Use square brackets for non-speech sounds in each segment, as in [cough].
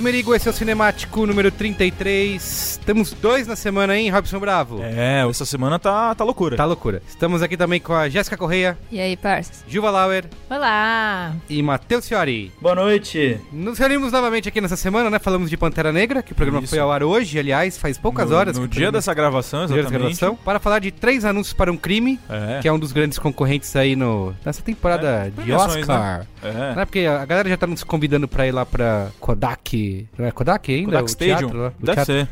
Merigo, esse é o Cinemático número 33. Estamos dois na semana, hein, Robson Bravo? É, essa semana tá, tá loucura. Tá loucura. Estamos aqui também com a Jéssica Correia, E aí, parças? Gilva Lauer Olá! e Matheus Fiori. Boa noite. Nos reunimos novamente aqui nessa semana, né? Falamos de Pantera Negra, que o programa Isso. foi ao ar hoje, aliás, faz poucas no, horas. No dia programa- dessa gravação, no dia exatamente. dessa gravação, para falar de três anúncios para um crime, É. que é um dos grandes concorrentes aí no, nessa temporada É, de Oscar. É. Não é porque a galera já tá nos convidando pra ir lá pra Kodak. Não é Kodak ainda? Kodak o Stadium. teatro lá? Deve teatro-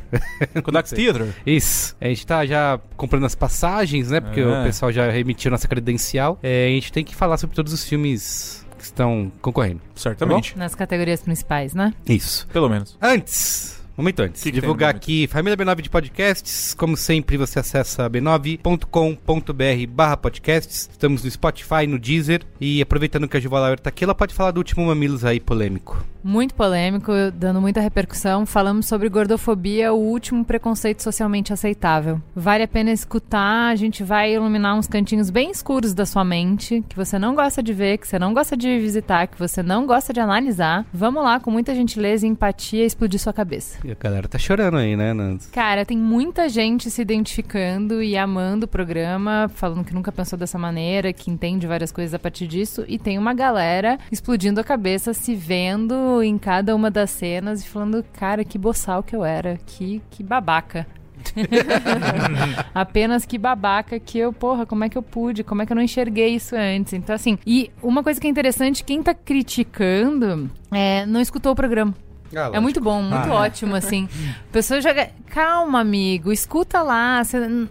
ser. [laughs] Kodak Theater. Isso. A gente tá já comprando as passagens, né? Porque É. o pessoal já remitiu nossa credencial. É, a gente tem que falar sobre todos os filmes que estão concorrendo. Certamente. Nas categorias principais, né? Isso. Pelo menos. Antes. Momento antes. Que que divulgar aqui Família B9 de Podcasts. Como sempre, você acessa b9.com.br barra podcasts. Estamos no Spotify, no Deezer. E aproveitando que a Juva Lauer tá aqui, ela pode falar do último Mamilos aí, polêmico. Muito polêmico, dando muita repercussão. Falamos sobre gordofobia, o último preconceito socialmente aceitável. Vale a pena escutar, a gente vai iluminar uns cantinhos bem escuros da sua mente, que você não gosta de ver, que você não gosta de visitar, que você não gosta de analisar. Vamos lá, com muita gentileza e empatia, explodir sua cabeça. E a galera tá chorando aí, né, Nando? Cara, tem muita gente se identificando e amando o programa, falando que nunca pensou dessa maneira, que entende várias coisas a partir disso, e tem uma galera explodindo a cabeça, se vendo em cada uma das cenas e falando, cara, que boçal que eu era, que, que babaca. [laughs] Apenas que babaca que eu, porra, como é que eu pude? Como é que eu não enxerguei isso antes? Então, assim, e uma coisa que é interessante, quem tá criticando é, não escutou o programa. É muito bom, muito ótimo, assim. [laughs] A pessoa joga. Calma, amigo, escuta lá.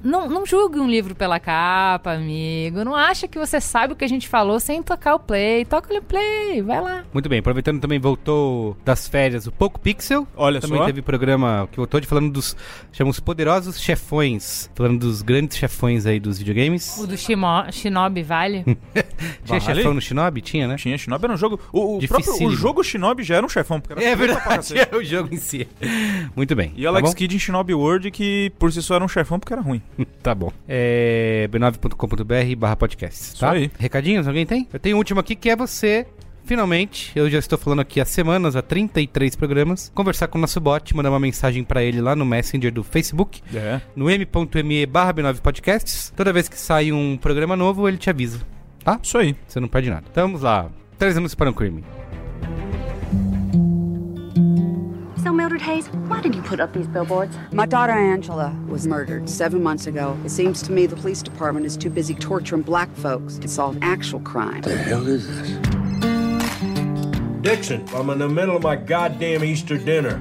Não, não julgue um livro pela capa, amigo. Não acha que você sabe o que a gente falou sem tocar o play. Toca o play, vai lá. Muito bem, aproveitando também voltou das férias o Poco Pixel. Olha também só. teve programa que voltou de falando dos chama os poderosos chefões, falando dos grandes chefões aí dos videogames. O do Shimo, Shinobi vale? [laughs] Tinha Vale? chefão no Shinobi? Tinha, né? Tinha Shinobi era um jogo. O, o próprio o jogo Shinobi já era um chefão. Porque era É feio verdade. [laughs] é o jogo em si. Muito bem. E Alex tá Kidd em Shinobi World, que por si só era um chefão porque era ruim. [laughs] tá bom. É b9.com.br barra podcast, tá? Isso aí. Recadinhos, alguém tem? Eu tenho um último aqui que é você finalmente, eu já estou falando aqui há semanas, há 33 programas, conversar com o nosso bot, mandar uma mensagem para ele lá no Messenger do Facebook, é. no m.me barra b9podcasts. Toda vez que sai um programa novo, ele te avisa, tá? Isso aí. Você não perde nada. Então vamos lá. Três anos para um crime. Mildred Hayes, why did you put up these billboards? My daughter Angela was murdered seven months ago. It seems to me the police department is too busy torturing black folks to solve actual crime. The hell is this? Dixon, I'm in the middle of my goddamn Easter dinner.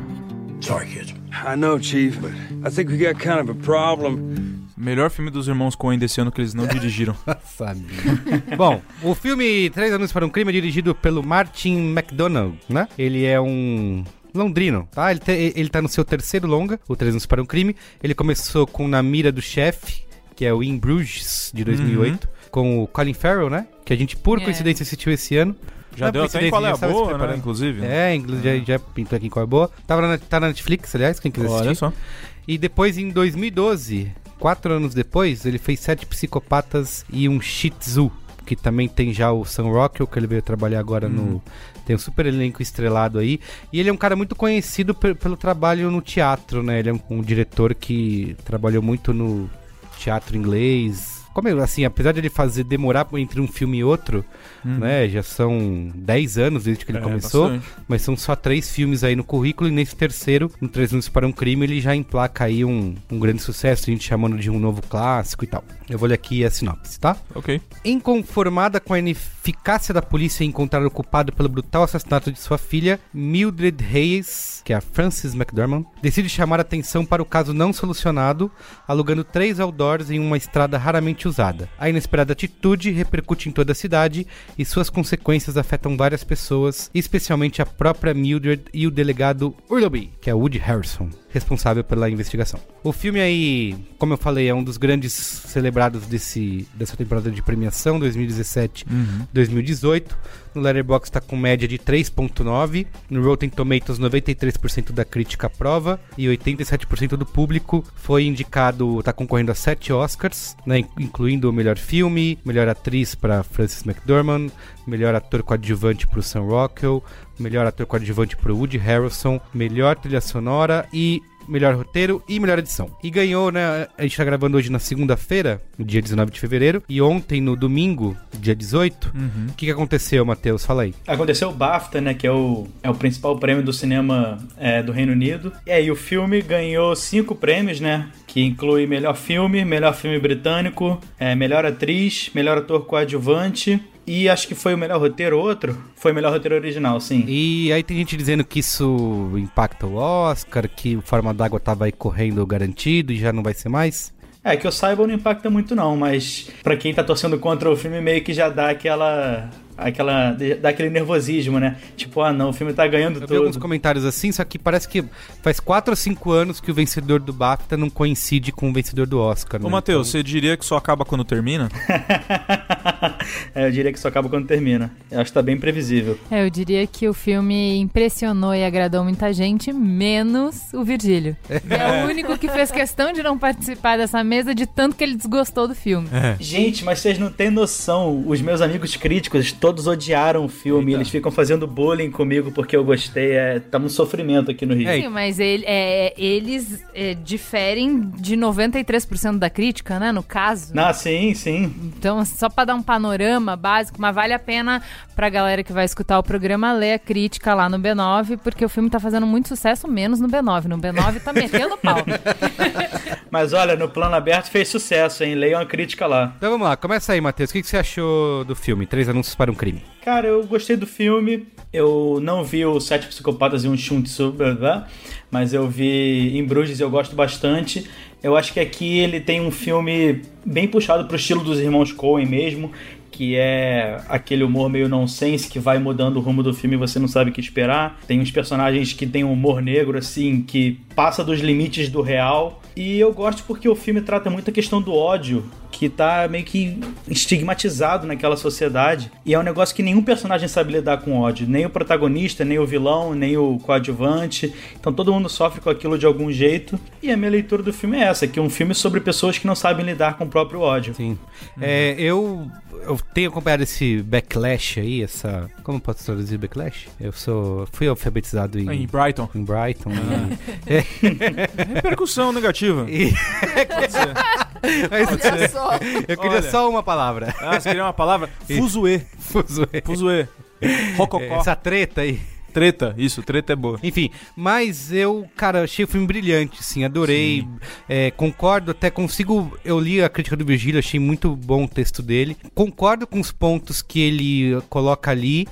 Sorry, kids. I know, Chief, but I think we got kind of a problem. Melhor filme dos irmãos Coen desse ano que eles não [laughs] dirigiram. Sabia. [laughs] Bom, o filme Três Anos para um Crime é dirigido pelo Martin McDonald, né? Ele é um londrino, tá? Ele, te, ele tá no seu terceiro longa, o Três Anos para um Crime. Ele começou com Na Mira do Chefe, que é o In Bruges, de 2008, uhum. com o Colin Farrell, né? Que a gente, por é. coincidência, assistiu esse ano. Já deu até em qual é a boa, né? Inclusive. É, inclusive já, já pintou aqui em qual é a boa. Tava na, tá na Netflix, aliás, quem quiser Olha assistir. só. E depois, em 2012, quatro anos depois, ele fez Sete Psicopatas e um Shih Tzu, que também tem já o Sam Rockwell, que ele veio trabalhar agora no... Tem um super elenco estrelado aí. E ele é um cara muito conhecido pelo trabalho no teatro, né? Ele é um, um diretor que trabalhou muito no teatro inglês, como assim, apesar de ele fazer demorar entre um filme e outro, uhum. né? Já são 10 anos desde que ele é, começou, bastante. mas são só três filmes aí no currículo, e nesse terceiro, no Três Minutos para um Crime, ele já emplaca aí um, um grande sucesso, a gente chamando de um novo clássico e tal. Eu vou ler aqui a sinopse, tá? Ok. Inconformada com a ineficácia da polícia em encontrar o culpado pelo brutal assassinato de sua filha, Mildred Hayes, que é a Frances McDormand, decide chamar atenção para o caso não solucionado, alugando três outdoors em uma estrada raramente usada. A inesperada atitude repercute em toda a cidade e suas consequências afetam várias pessoas, especialmente a própria Mildred e o delegado Urloby, que é Woody Harrison responsável pela investigação. O filme aí, como eu falei, é um dos grandes celebrados desse, dessa temporada de premiação 2017-2018. Uhum. No Letterboxd está com média de 3.9, no Rotten Tomatoes 93% da crítica aprova e 87% do público foi indicado, está concorrendo a 7 Oscars, né, incluindo o melhor filme, melhor atriz para Frances McDormand, melhor ator coadjuvante para o Sam Rockwell, melhor ator coadjuvante para o Woody Harrelson, melhor trilha sonora e melhor roteiro e melhor edição. E ganhou, né? A gente tá gravando hoje na segunda-feira, no dia 19 de fevereiro, e ontem, no domingo, dia 18. Uhum. O que, que aconteceu, Matheus? Fala aí. Aconteceu o BAFTA, né? Que é o, é o principal prêmio do cinema é, do Reino Unido. E aí, o filme ganhou cinco prêmios, né? que inclui melhor filme, melhor filme britânico, é, melhor atriz, melhor ator coadjuvante, e acho que foi o melhor roteiro, outro? Foi o melhor roteiro original, sim. E aí tem gente dizendo que isso impacta o Oscar, que o Forma d'Água tava aí correndo garantido e já não vai ser mais? É, que eu saiba não impacta muito não, mas para quem tá torcendo contra o filme meio que já dá aquela aquela dá aquele nervosismo, né? Tipo, ah, não, o filme tá ganhando eu tudo. Vi alguns comentários assim, só que parece que faz 4 ou 5 anos que o vencedor do BAFTA não coincide com o vencedor do Oscar, né? Ô, Matheus, então... você diria que só acaba quando termina? [laughs] é, eu diria que só acaba quando termina. Eu acho que tá bem previsível. É, eu diria que o filme impressionou e agradou muita gente, menos o Virgílio. [laughs] É o único que fez questão de não participar dessa mesa de tanto que ele desgostou do filme. É. Gente, mas vocês não têm noção. Os meus amigos críticos todos odiaram o filme, Eita. eles ficam fazendo bullying comigo porque eu gostei. É, tá um sofrimento aqui no Rio. Sim, mas ele, é, eles é, diferem de 93% da crítica, né? No caso. Ah, sim, sim. Então, só para dar um panorama básico, mas vale a pena pra galera que vai escutar o programa ler a crítica lá no B9, porque o filme tá fazendo muito sucesso, menos no B9. No B9 tá metendo pau. [laughs] mas olha, no plano aberto fez sucesso, hein? Leiam a crítica lá. Então vamos lá, começa aí, Matheus. O que, que você achou do filme? Três anúncios para um crime. Cara, eu gostei do filme. Eu não vi o Sete Psicopatas e um Shuntsu, mas eu vi em Bruges e eu gosto bastante. Eu acho que aqui ele tem um filme bem puxado pro estilo dos irmãos Coen mesmo, que é aquele humor meio nonsense que vai mudando o rumo do filme e você não sabe o que esperar. Tem uns personagens que tem um humor negro, assim, que passa dos limites do real. E eu gosto porque o filme trata muito a questão do ódio que tá meio que estigmatizado naquela sociedade. E é um negócio que nenhum personagem sabe lidar com ódio. Nem o protagonista, nem o vilão, nem o coadjuvante. Então todo mundo sofre com aquilo de algum jeito. E a minha leitura do filme é essa, que é um filme sobre pessoas que não sabem lidar com o próprio ódio. Sim. Uhum. É, eu, eu tenho acompanhado esse backlash aí, essa... Como posso traduzir backlash? Eu sou... Fui alfabetizado em... Em Brighton. Em Brighton. Ah. [laughs] É. Repercussão negativa. E... Pode ser. Mas, Pode ser. Só. Eu queria Olha. só uma palavra. Ah, você queria uma palavra? [laughs] Fuzuê. Fuzuê. Fuzuê. Rococó. Essa treta aí. Treta, isso, treta é boa. Enfim, mas eu, cara, achei o filme brilhante, sim, adorei. É, concordo, até consigo. Eu li a crítica do Virgílio, achei muito bom o texto dele. Concordo com os pontos que ele coloca ali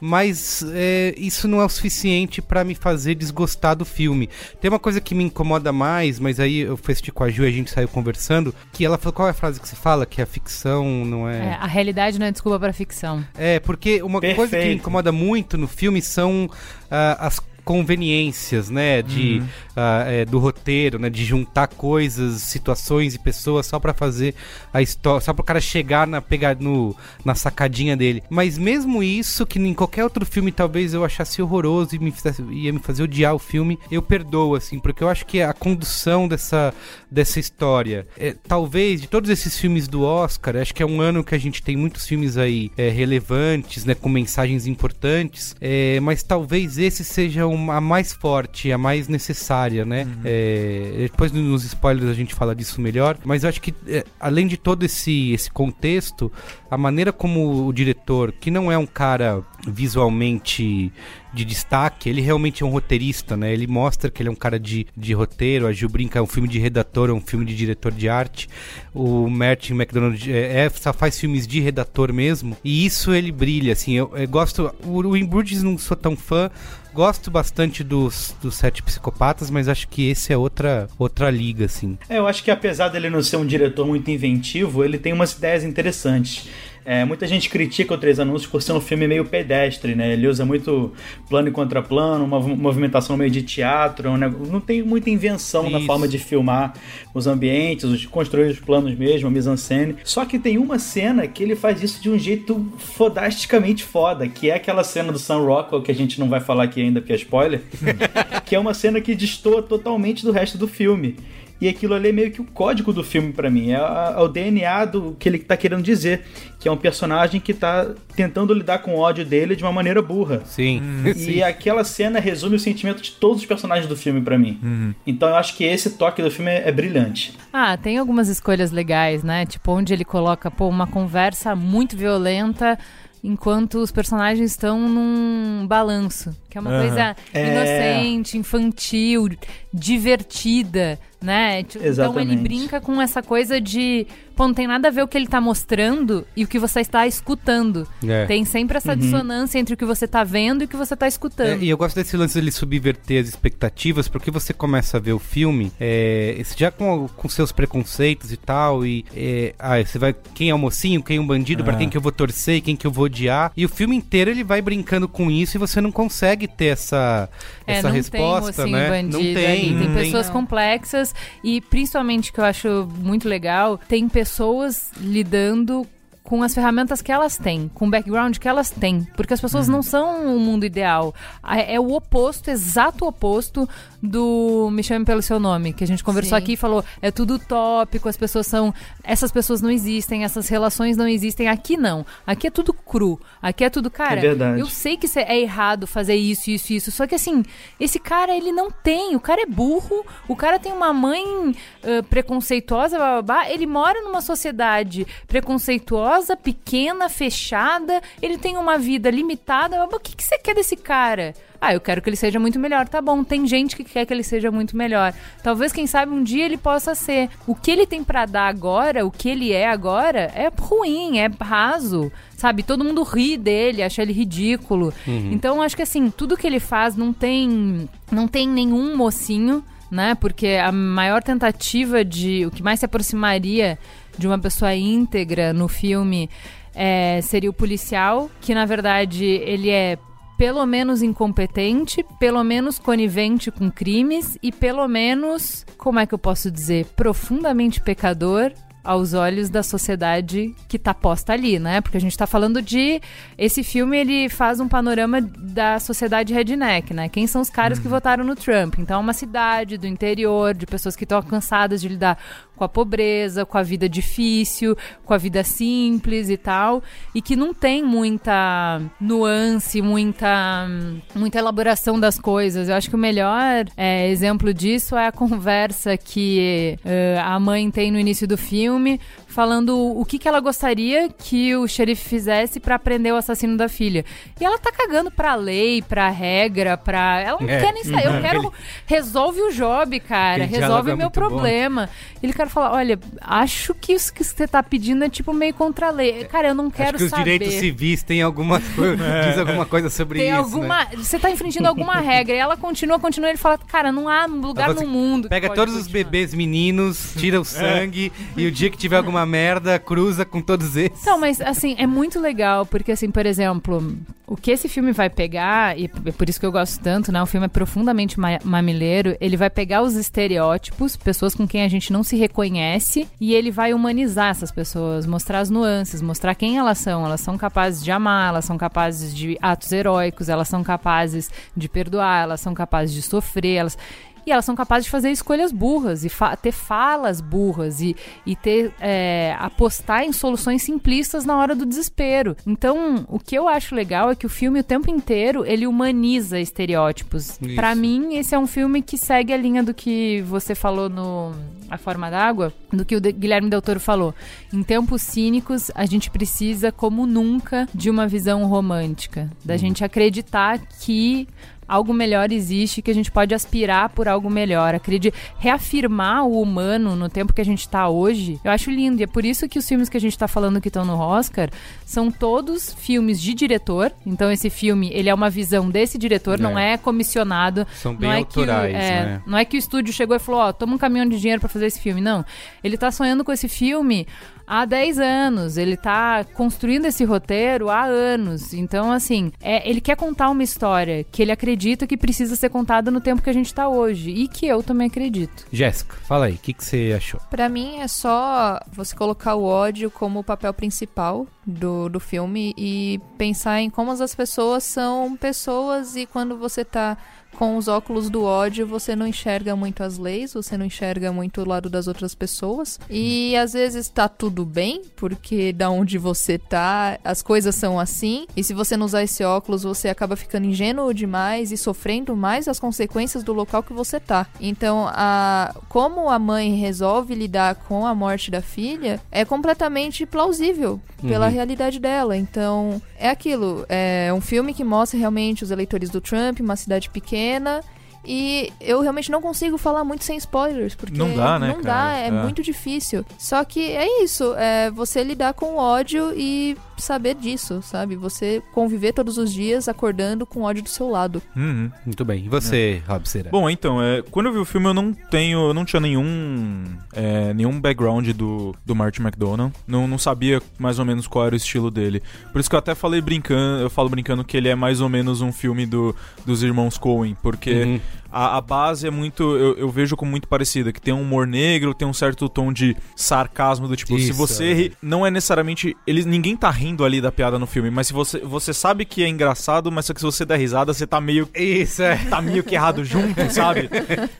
mas é, isso não é o suficiente para me fazer desgostar do filme. Tem uma coisa que me incomoda mais, mas aí eu fui assistir com a Ju e a gente saiu conversando, que ela falou, qual é a frase que você fala? Que a ficção não é... é a realidade não é desculpa para ficção. É, porque uma Perfeito. coisa que me incomoda muito no filme são uh, as conveniências, né, de uhum. Uh, é, do roteiro, né, de juntar coisas, situações e pessoas só para fazer a história, só para o cara chegar na pegar no na sacadinha dele. Mas mesmo isso que em qualquer outro filme talvez eu achasse horroroso e me fizesse, ia me fazer odiar o filme, eu perdoo assim, porque eu acho que a condução dessa dessa história, é, talvez de todos esses filmes do Oscar, acho que é um ano que a gente tem muitos filmes aí é, relevantes, né, com mensagens importantes, é, mas talvez esse seja uma, a mais forte, a mais necessária, né? Uhum. É, depois nos spoilers a gente fala disso melhor, mas eu acho que é, além de todo esse, esse contexto, a maneira como o diretor, que não é um cara visualmente de destaque, ele realmente é um roteirista, né? Ele mostra que ele é um cara de, de roteiro. A Gil brinca, é um filme de redator, é um filme de diretor de arte. O Martin McDonald é, é, só faz filmes de redator mesmo. E isso ele brilha, assim. Eu, eu gosto. O, o In Bruges não sou tão fã, Gosto bastante dos, dos Sete Psicopatas, mas acho que esse é outra, outra liga, assim. É, eu acho que apesar dele não ser um diretor muito inventivo, ele tem umas ideias interessantes. É, muita gente critica o Três Anúncios por ser um filme meio pedestre, né? Ele usa muito plano e contraplano, uma movimentação meio de teatro, né? não tem muita invenção Isso. na forma de filmar os ambientes, os, construir os planos mesmo, a mise-en-scène. Só que tem uma cena que ele faz isso de um jeito fodasticamente foda, que é aquela cena do Sam Rockwell, que a gente não vai falar aqui ainda porque é spoiler, [laughs] que é uma cena que destoa totalmente do resto do filme. E aquilo ali é meio que o código do filme para mim. É, é, o DNA do que ele tá querendo dizer. Que é um personagem que tá tentando lidar com o ódio dele de uma maneira burra. Sim. Hum. E Sim. aquela cena resume o sentimento de todos os personagens do filme para mim. Uhum. Então eu acho que esse toque do filme é, é, brilhante. Ah, tem algumas escolhas legais, né? Tipo, onde ele coloca, pô, uma conversa muito violenta enquanto os personagens estão num balanço, que é uma uhum. coisa é. inocente, infantil, divertida, né? Exatamente. Então ele brinca com essa coisa de, pô, não tem nada a ver o que ele tá mostrando e o que você está escutando. É. Tem sempre essa uhum. dissonância entre o que você tá vendo e o que você tá escutando. É, e eu gosto desse lance dele subverter as expectativas, porque você começa a ver o filme, é, já com, com seus preconceitos e tal, e é, ah, você vai, quem é o mocinho, quem é um bandido, para quem que eu vou torcer, quem que eu vou odiar, e o filme inteiro ele vai brincando com isso e você não consegue ter essa, é, essa resposta, tem né? Bandido, não tem. Tem pessoas não. complexas e principalmente que eu acho muito legal, tem pessoas lidando com as ferramentas que elas têm, com o background que elas têm. Porque as pessoas uhum. não são o mundo ideal. É o oposto, exato oposto do Me Chame Pelo Seu Nome, que a gente conversou Sim. aqui e falou, é tudo tópico, as pessoas são. Essas pessoas não existem, essas relações não existem. Aqui não. Aqui é tudo cru. Aqui é tudo, cara. É verdade. Eu sei que é errado fazer isso, isso, isso. Só que assim, esse cara, ele não tem. O cara é burro, o cara tem uma mãe uh, preconceituosa, blá, blá, blá. ele mora numa sociedade preconceituosa, pequena, fechada, ele tem uma vida limitada. O que, que você quer desse cara? Ah, eu quero que ele seja muito melhor. Tá bom, tem gente que quer que ele seja muito melhor. Talvez, quem sabe, um dia ele possa ser. O que ele tem para dar agora, o que ele é agora, é ruim, é raso. Sabe, todo mundo ri dele, acha ele ridículo. Uhum. Então, acho que assim, tudo que ele faz não tem. Não tem nenhum mocinho, né? Porque a maior tentativa de. O que mais se aproximaria de uma pessoa íntegra no filme é, seria o policial, que na verdade ele é pelo menos incompetente, pelo menos conivente com crimes e pelo menos, como é que eu posso dizer, profundamente pecador aos olhos da sociedade que tá posta ali, né? Porque a gente tá falando de esse filme ele faz um panorama da sociedade redneck, né? Quem são os caras que votaram no Trump? Então é uma cidade do interior, de pessoas que estão cansadas de lidar com a pobreza, com a vida difícil, com a vida simples e tal, e que não tem muita nuance, muita, muita elaboração das coisas. Eu acho que o melhor é, exemplo disso é a conversa que uh, a mãe tem no início do filme, falando o que, que ela gostaria que o xerife fizesse para prender o assassino da filha. E ela tá cagando pra lei, pra regra, pra. Ela não é. quer nem sair. Eu quero. Ele... Resolve o job, cara. Resolve o meu problema. Bom. Ele quer falar: olha, acho que isso que você tá pedindo é tipo meio contra a lei. Cara, eu não quero acho que saber. os direitos civis têm alguma [laughs] coisa. é. Diz alguma coisa sobre Tem isso. Alguma, né? Você tá infringindo alguma [laughs] regra. E ela continua, continua. Ele fala: cara, não há lugar no mundo. Pega todos continuar. os bebês meninos, tira o [laughs] é. sangue. e o dia que tiver alguma merda, cruza com todos esses. Então, mas assim, é muito legal, porque assim, por exemplo, o que esse filme vai pegar, e é por isso que eu gosto tanto, né? O filme é profundamente ma mamileiro, ele vai pegar os estereótipos, pessoas com quem a gente não se reconhece, e ele vai humanizar essas pessoas, mostrar as nuances, mostrar quem elas são. Elas são capazes de amar, elas são capazes de atos heróicos, elas são capazes de perdoar, elas são capazes de sofrer, elas e elas são capazes de fazer escolhas burras e fa ter falas burras e, e ter é, apostar em soluções simplistas na hora do desespero. Então, o que eu acho legal é que o filme o tempo inteiro ele humaniza estereótipos. Para mim, esse é um filme que segue a linha do que você falou no A Forma d'Água, do que o Guilherme Del Toro falou. Em tempos cínicos, a gente precisa como nunca de uma visão romântica, da hum. gente acreditar que algo melhor existe, que a gente pode aspirar por algo melhor. Acredito, reafirmar o humano no tempo que a gente está hoje, eu acho lindo. E é por isso que os filmes que a gente está falando que estão no Oscar são todos filmes de diretor. Então esse filme, ele é uma visão desse diretor, é. não é comissionado. São bem não é autorais, que o, é, né? Não é que o estúdio chegou e falou, ó, oh, toma um caminhão de dinheiro para fazer esse filme. Não. Ele está sonhando com esse filme há 10 anos. Ele tá construindo esse roteiro há anos. Então, assim, é, ele quer contar uma história que ele acredita que precisa ser contada no tempo que a gente tá hoje. E que eu também acredito. Jéssica, fala aí, o que, que você achou? Para mim é só você colocar o ódio como o papel principal do, do filme e pensar em como as pessoas são pessoas e quando você tá com os óculos do ódio, você não enxerga muito as leis, você não enxerga muito o lado das outras pessoas. E às vezes tá tudo bem, porque da onde você tá, as coisas são assim. E se você não usar esse óculos, você acaba ficando ingênuo demais e sofrendo mais as consequências do local que você tá. Então, a como a mãe resolve lidar com a morte da filha é completamente plausível pela uhum. realidade dela. Então, é aquilo, é um filme que mostra realmente os eleitores do Trump, uma cidade pequena pequena. E eu realmente não consigo falar muito sem spoilers, porque não dá, né? Não dá, é, é, muito difícil. Só que é isso, é você lidar com o ódio e saber disso, sabe? Você conviver todos os dias acordando com ódio do seu lado. Uhum. Muito bem. E você, é. Rob Cera? Bom, então, é, quando eu vi o filme, eu não tenho. Eu não tinha nenhum. É, nenhum background do, do Martin McDonald. Não, não sabia mais ou menos qual era o estilo dele. Por isso que eu até falei brincando, eu falo brincando que ele é mais ou menos um filme do, dos irmãos Coen, porque. Uhum a, a base é muito. Eu, eu, vejo como muito parecida, que tem um humor negro, tem um certo tom de sarcasmo do tipo, Isso, se você é. ri, não é necessariamente. Eles, ninguém tá rindo ali da piada no filme, mas se você, você sabe que é engraçado, mas só que se você der risada, você tá meio. [laughs] Isso, é. Tá meio que errado junto, sabe?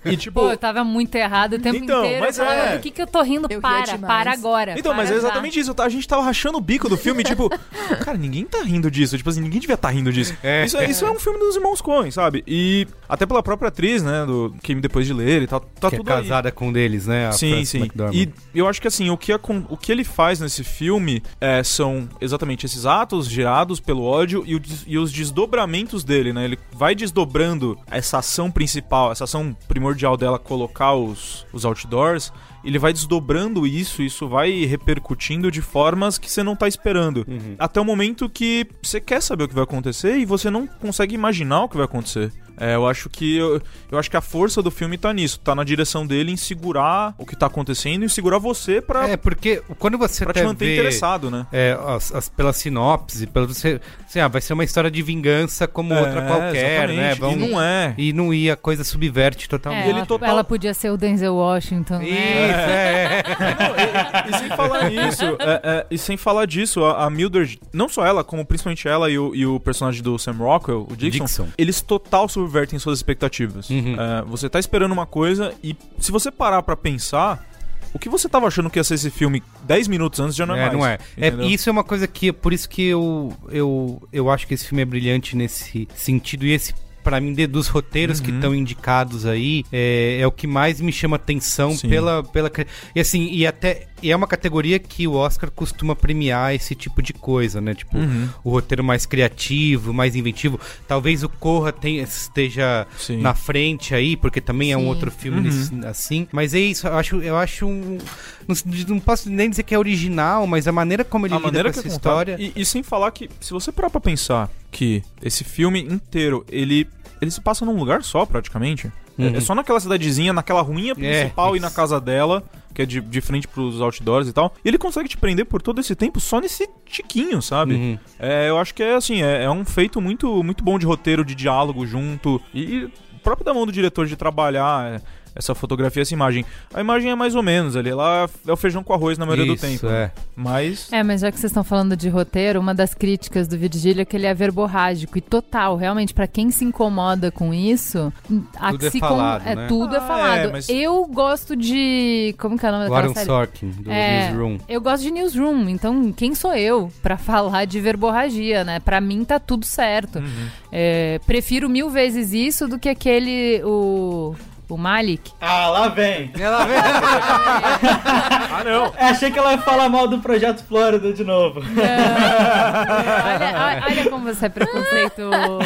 E tipo. Pô, eu tava muito errado o tempo então, inteiro. Mas é. Do que, que eu tô rindo? Eu para, para agora. Então, para mas é exatamente já. isso. A gente tava rachando o bico do filme, tipo, [laughs] cara, ninguém tá rindo disso. Tipo assim, ninguém devia estar tá rindo disso. É. Isso, é, isso é um filme dos irmãos Coen, sabe? E até pela própria atriz, né? Do, que depois de ler e tal. Tá que é tudo é casada aí. com um deles, né? A sim, sim. McDormand. E eu acho que assim, o que, a, o que ele faz nesse filme é, são exatamente esses atos gerados pelo ódio e, o, e os desdobramentos dele, né? Ele vai desdobrando essa ação principal, essa ação primordial dela, colocar os, os outdoors ele vai desdobrando isso, isso vai repercutindo de formas que você não tá esperando. Uhum. Até o momento que você quer saber o que vai acontecer e você não consegue imaginar o que vai acontecer. É, eu acho que eu, eu acho que a força do filme tá nisso, tá na direção dele em segurar o que tá acontecendo e segurar você pra. É, porque quando você pra te manter vê, interessado, né? É, as, as, pela sinopse, pelo você, assim, ah, vai ser uma história de vingança como É, outra qualquer, né? exatamente. E não é. E não ia, a coisa subverte totalmente. É, ela, ela podia ser o Denzel Washington, né? Isso, é. e, e sem falar nisso, é, é, e sem falar disso, a, a Mildred, não só ela, como principalmente ela e o, e o personagem do Sam Rockwell, o Dixon, Dixon. eles total subvertem suas expectativas. Uhum. É, você tá esperando uma coisa e se você parar pra pensar, o que você tava achando que ia ser esse filme 10 minutos antes já não é, É, mais. não é. é. Isso é uma coisa que, por isso que eu, eu, eu acho que esse filme é brilhante nesse sentido. E esse, pra mim, dos roteiros que Uhum. estão indicados aí, é, é o que mais me chama atenção Sim. pela, pela. E assim, e até. E é uma categoria que o Oscar costuma premiar esse tipo de coisa, né? Tipo, Uhum. o roteiro mais criativo, mais inventivo. Talvez o Corra tenha, esteja Sim. na frente aí, porque também é um Sim. outro filme Uhum. nesse- assim. Mas é isso, eu acho, eu acho um. Não, não posso nem dizer que é original, mas a maneira como ele a lida maneira com que essa é história. E, e sem falar que, se você parar pra pensar que esse filme inteiro, ele, ele se passa num lugar só, praticamente. É- Uhum. É, só naquela cidadezinha, naquela ruinha principal e isso. na casa dela, que é de, de frente pros outdoors e tal. E ele consegue te prender por todo esse tempo só nesse tiquinho, sabe? Uhum. É, eu acho que é assim, é, é um feito muito, muito bom de roteiro, de diálogo junto. E, e próprio da mão do diretor de trabalhar é, essa fotografia, essa imagem. A imagem é mais ou menos ali, lá é o feijão com arroz na maioria do Isso, tempo. é. Mas. É, mas já que vocês estão falando de roteiro, uma das críticas do Virgílio é que ele é verborrágico e total. Realmente, pra quem se incomoda com isso, a Tudo é se falado, é né? tudo é Ah, falado. é, mas- Eu gosto de como que é o nome daquela Aaron série? Sorkin, do É, Newsroom. Eu gosto de newsroom, então quem sou eu pra [laughs] falar de verborragia, né? Pra mim tá tudo certo. Uhum. É, prefiro mil vezes isso do que aquele o o Malik. Ah, lá vem. Ela [laughs] vê. Ah, não! Achei que ela ia falar mal do Projeto Flórida de novo. olha, olha- olha como você é preconceituoso.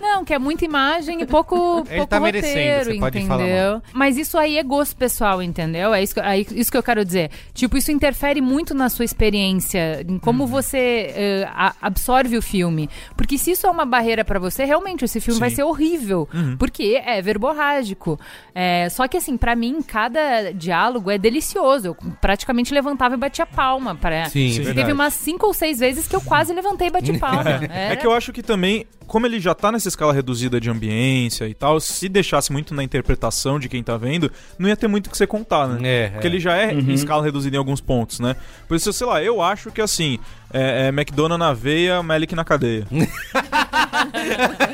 Não, que é muita imagem e pouco, Ele pouco tá merecendo, roteiro, você pode falar entendeu? Mas isso aí é gosto pessoal, entendeu? É isso que, é isso que eu quero dizer. Tipo, isso interfere muito na sua experiência, em como Uhum. você a- absorve o filme. Porque se isso é uma barreira pra você, realmente esse filme Sim. vai ser horrível. Uhum. Porque é verborrágico. É, só que assim, pra mim, cada diálogo é delicioso. Eu praticamente levantava e batia palma. Pra... Sim, Sim. verdade. Teve umas cinco ou seis vezes que eu quase levantei e bati [laughs] palma. É que eu acho que também, como ele já tá nessa escala reduzida de ambiência e tal, se deixasse muito na interpretação de quem tá vendo, não ia ter muito o que você contar, né? É, Porque é. ele já é em escala reduzida em alguns pontos, né? Por isso, sei lá, eu acho que assim, é, é McDonald's na veia, Melick na cadeia. [laughs]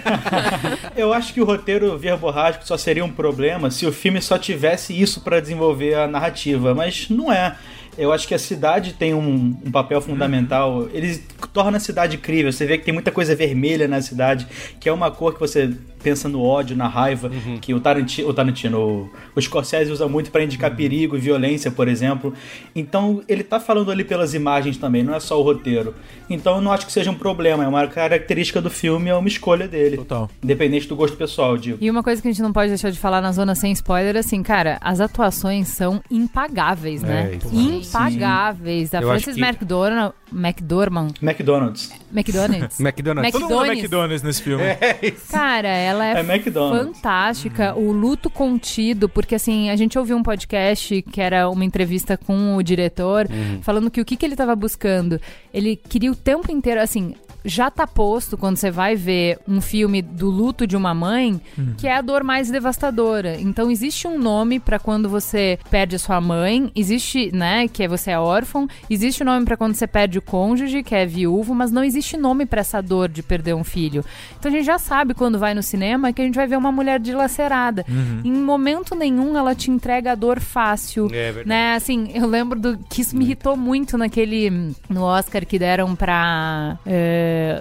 Eu acho que o roteiro verborrágico só seria um problema se o filme só tivesse isso pra desenvolver a narrativa, mas não é. Eu acho que a cidade tem um, um papel fundamental. Ele torna a cidade crível. Você vê que tem muita coisa vermelha na cidade, que é uma cor que você pensa no ódio, na raiva, que o Tarantino, o, Tarantino o, Scorsese usa muito pra indicar perigo e violência, por exemplo. Então ele tá falando ali pelas imagens também, não é só o roteiro. Então eu não acho que seja um problema, é uma característica do filme, é uma escolha dele. Total. Independente do gosto pessoal, digo. E uma coisa que a gente não pode deixar de falar na zona sem spoiler, assim, cara, as atuações são impagáveis, né? É, isso. Impagáveis. A Eu Frances que- McDormand, McDormand, McDonald's. McDonald's. [laughs] McDonald's. Todo mundo é McDonald's. McDonald's nesse filme. Cara, ela é, É McDonald's. fantástica. O luto contido, porque assim, a gente ouviu um podcast que era uma entrevista com o diretor, falando que o que, que ele tava buscando. Ele queria o tempo inteiro, assim, já tá posto quando você vai ver um filme do luto de uma mãe, que é a dor mais devastadora. Então existe um nome pra quando você perde a sua mãe, existe, né, que é você é órfão, existe o nome pra quando você perde o cônjuge, que é viúvo, mas não existe nome pra essa dor de perder um filho. Então a gente já sabe quando vai no cinema que a gente vai ver uma mulher dilacerada. Em momento nenhum ela te entrega a dor fácil, É verdade. né? Assim, eu lembro do que isso me irritou muito naquele no Oscar que deram pra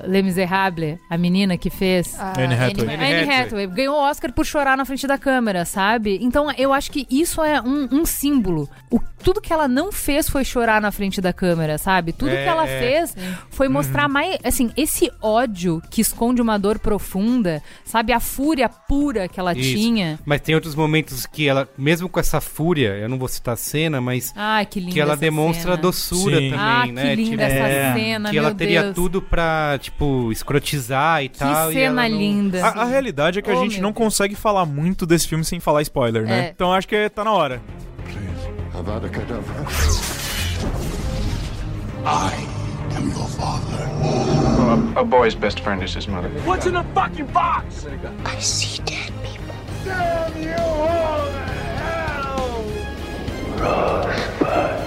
Les Miserables, a menina que fez. Ah, Anne Hathaway. Anne Anne Hathaway. Hathaway ganhou o Oscar por chorar na frente da câmera, sabe? Então eu acho que isso é um, um símbolo. O, tudo que ela não fez foi chorar na frente da câmera, sabe? Tudo É, que ela é. fez foi mostrar mais, assim, esse ódio que esconde uma dor profunda, sabe? A fúria pura que ela Isso. tinha. Mas tem outros momentos que ela, mesmo com essa fúria, eu não vou citar a cena, mas Ai, que linda que ela essa demonstra cena. doçura Sim. também, Ah, né? que linda Tipo, essa É, cena, que ela teria Deus. tudo pra, tipo, escrotizar e Que tal. e cena ela não- linda. A, a realidade é que a Oh, gente meu não consegue falar muito desse filme sem falar spoiler, né? É. Então acho que tá na hora. Avada Kedavra. I am your father. a, a boy's best friend is his mother. What's in the fucking box? I see dead people. Damn you all to hell!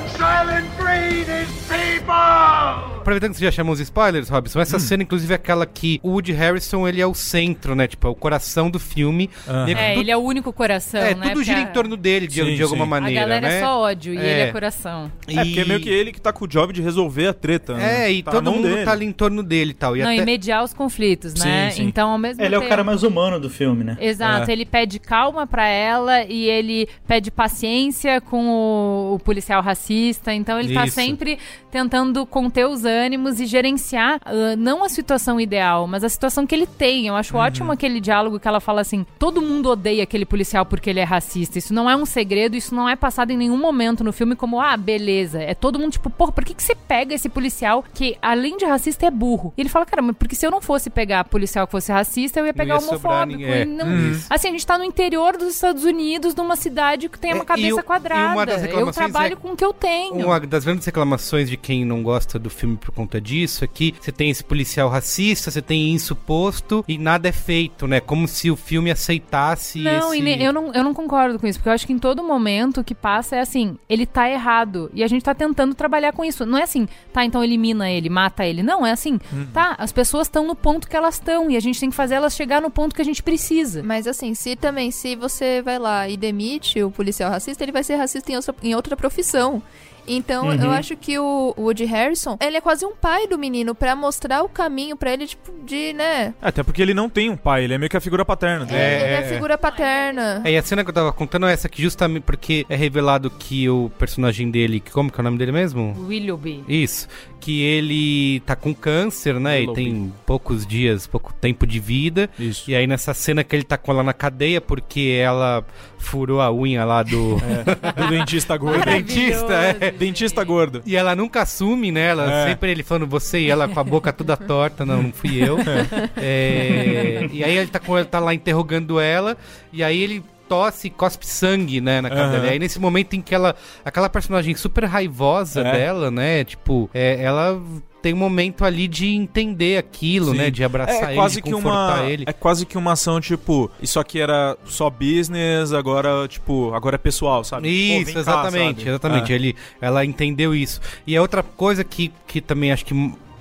Silent breed is people! Aproveitando que você já chamou os spoilers, Robson, Hum. essa cena, inclusive, é aquela que o Woody Harrison, ele é o centro, né? Tipo, é o coração do filme. Que É, tudo- ele é o único coração, é, né? tudo gira em torno dele, de, Sim, de alguma sim. maneira, A galera né? é só ódio e ele é coração. É, porque é meio que ele que tá com o job de resolver a treta, né? É, e Tá todo mundo dele. tá ali em torno dele e tal. E Não, até... e mediar os conflitos, né? Sim, sim. Então, ao mesmo Ele é tempo... o cara mais humano do filme, né? Exato, É. ele pede calma pra ela e ele pede paciência com o, o policial racista. Então ele tá Isso. sempre tentando conter os ânimos e gerenciar ah, não a situação ideal, mas a situação que ele tem. Eu Uhum. acho ótimo aquele diálogo que ela fala assim: todo mundo odeia aquele policial porque ele é racista. Isso não é um segredo, isso não é passado em nenhum momento no filme como, ah, beleza. É todo mundo tipo, porra, por que, que você pega esse policial que, além de racista, é burro? E ele fala, cara, mas porque se eu não fosse pegar policial que fosse racista, eu ia pegar ia homofóbico. E não- Uhum. Assim, a gente tá no interior dos Estados Unidos, numa cidade que tem É, uma e cabeça e quadrada. uma das eu reclamações trabalho é- com o que eu tenho. Uma das grandes reclamações de quem não gosta do filme por conta disso é que você tem esse policial racista, você tem isso posto e nada é feito, né? Como se o filme aceitasse Não, esse... e eu não, eu não concordo com isso, porque eu acho que em todo momento o que passa é assim, ele tá errado. E a gente tá tentando trabalhar com isso. Não é assim, tá, então elimina ele, mata ele. Não, é assim, Uhum. tá, as pessoas estão no ponto que elas estão e a gente tem que fazer elas chegar no ponto que a gente precisa. Mas assim, se também, se você vai lá e demite o policial racista, ele vai ser racista em outra, em outra profissão. Então, Uhum. eu acho que o Woody Harrison, ele é quase um pai do menino pra mostrar o caminho pra ele, tipo, de, né? Até porque ele não tem um pai, ele é meio que a figura paterna. dele. ele é, é, a figura paterna. É, e a cena que eu tava contando é essa, que justamente porque é revelado que o personagem dele, que como que é o nome dele mesmo? Willoughby. Isso, que ele tá com câncer, né? Willoughby. E tem poucos dias, pouco tempo de vida. Isso. E aí nessa cena que ele tá com ela na cadeia porque ela furou a unha lá do, Do dentista gordo. do dentista, é. Dentista gordo. E ela nunca assume, né? Ela É. sempre ele falando você e ela com a boca toda torta, não, não fui eu. É, e aí ele tá com ele tá lá interrogando ela e aí ele tosse e cospe sangue, né, na cara Aham. dela. E aí nesse momento em que ela aquela personagem super raivosa É. dela, né, tipo, é, ela tem um momento ali de entender aquilo, Sim. né, de abraçar é ele, quase de que confortar uma ele. é quase que uma ação tipo isso aqui era só business agora tipo agora é pessoal sabe Pô, vem Isso, cá, exatamente, sabe? exatamente. É. Ele, ela entendeu isso. E é outra coisa que, que também acho que.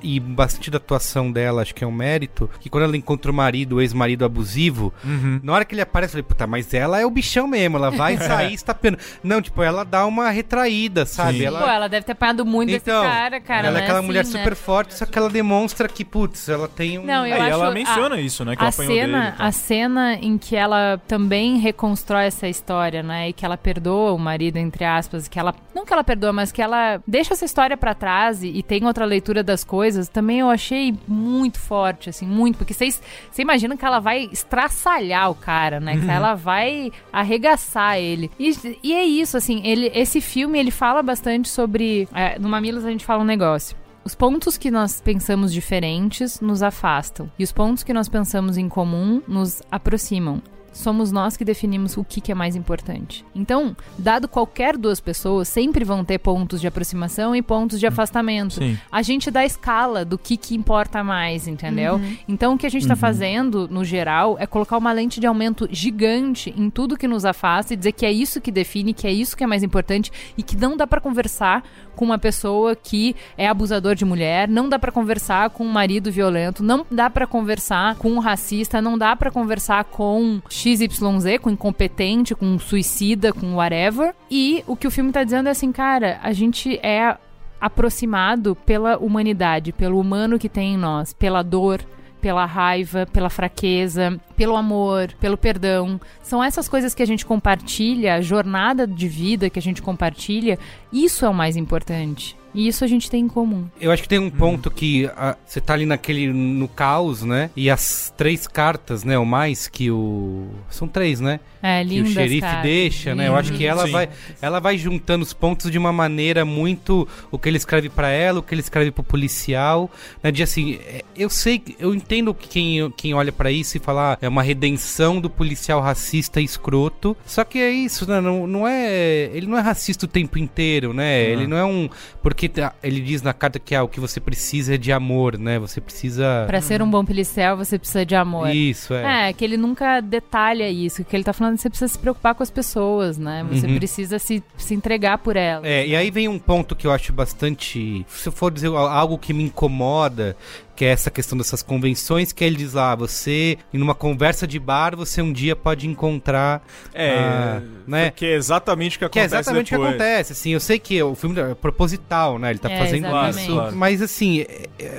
E bastante da atuação dela, acho que é um mérito. Que quando ela encontra o marido, o ex-marido abusivo, Uhum. na hora que ele aparece, eu falei, puta, mas ela é o bichão mesmo, ela vai [laughs] sair estapeando. Não, tipo, ela dá uma retraída, sabe? Sim. Ela, Pô, ela deve ter apanhado muito então, desse cara, cara. ela é né? aquela Assim, mulher né? super forte, só que ela demonstra que, putz, ela tem um. Não, eu É, acho ela a- menciona isso, né, que ela a dele cena, e tal. a cena em que ela também reconstrói essa história, né, e que ela perdoa o marido entre aspas, que ela não que ela perdoa, mas que ela deixa essa história pra trás e, e tem outra leitura das coisas, também eu achei muito forte, assim, muito, porque vocês você imagina que ela vai estraçalhar o cara, né, que ela vai arregaçar ele. E, e é isso, assim, ele esse filme ele fala bastante sobre, é, no Mamilos a gente fala um negócio. Os pontos que nós pensamos diferentes nos afastam. E os pontos que nós pensamos em comum nos aproximam. Somos nós que definimos o que, que é mais importante. Então, dado qualquer duas pessoas, sempre vão ter pontos de aproximação e pontos de afastamento. Sim. A gente dá escala do que, que importa mais, entendeu? Uhum. Então, o que a gente tá fazendo, no geral, é colocar uma lente de aumento gigante em tudo que nos afasta e dizer que é isso que define, que é isso que é mais importante e que não dá pra conversar com uma pessoa que é abusador de mulher, não dá pra conversar com um marido violento, não dá pra conversar com um racista, não dá pra conversar com XYZ, com incompetente, com suicida, com whatever. E o que o filme tá dizendo é assim, cara, a gente é aproximado pela humanidade, pelo humano que tem em nós, pela dor, pela raiva, pela fraqueza, pelo amor, pelo perdão. São essas coisas que a gente compartilha, a jornada de vida que a gente compartilha, isso é o mais importante. E isso a gente tem em comum. Eu acho que tem um ponto que a, você tá ali naquele no caos, né? E as três cartas, né, ou mais que o são três, né? É, que lindas, o xerife cara. deixa, né? Eu acho que ela Sim. vai ela vai juntando os pontos de uma maneira muito o que ele escreve pra ela, o que ele escreve pro policial, né? De assim, é, eu sei, que- eu entendo que quem quem olha pra isso e fala, ah, é uma redenção do policial racista e escroto. Só que é isso, né? Não, não é, ele não é racista o tempo inteiro, né? Ele não é um porque tá- ele diz na carta que ah, o que você precisa é de amor, né? Você precisa Pra ser um bom policial, você precisa de amor. Isso, é. É, que ele nunca detalha isso. Que ele tá falando que você precisa se preocupar com as pessoas, né? Você Uhum. precisa se, se entregar por elas. É, e aí vem um ponto que eu acho bastante. Se eu for dizer algo que me incomoda, que é essa questão dessas convenções, que ele diz lá, você, em uma conversa de bar, você um dia pode encontrar. É, ah, né? que é exatamente o que Que é acontece exatamente o que depois. acontece, assim, eu sei que o filme é proposital, né, ele tá É, fazendo exatamente. isso, Claro. mas assim,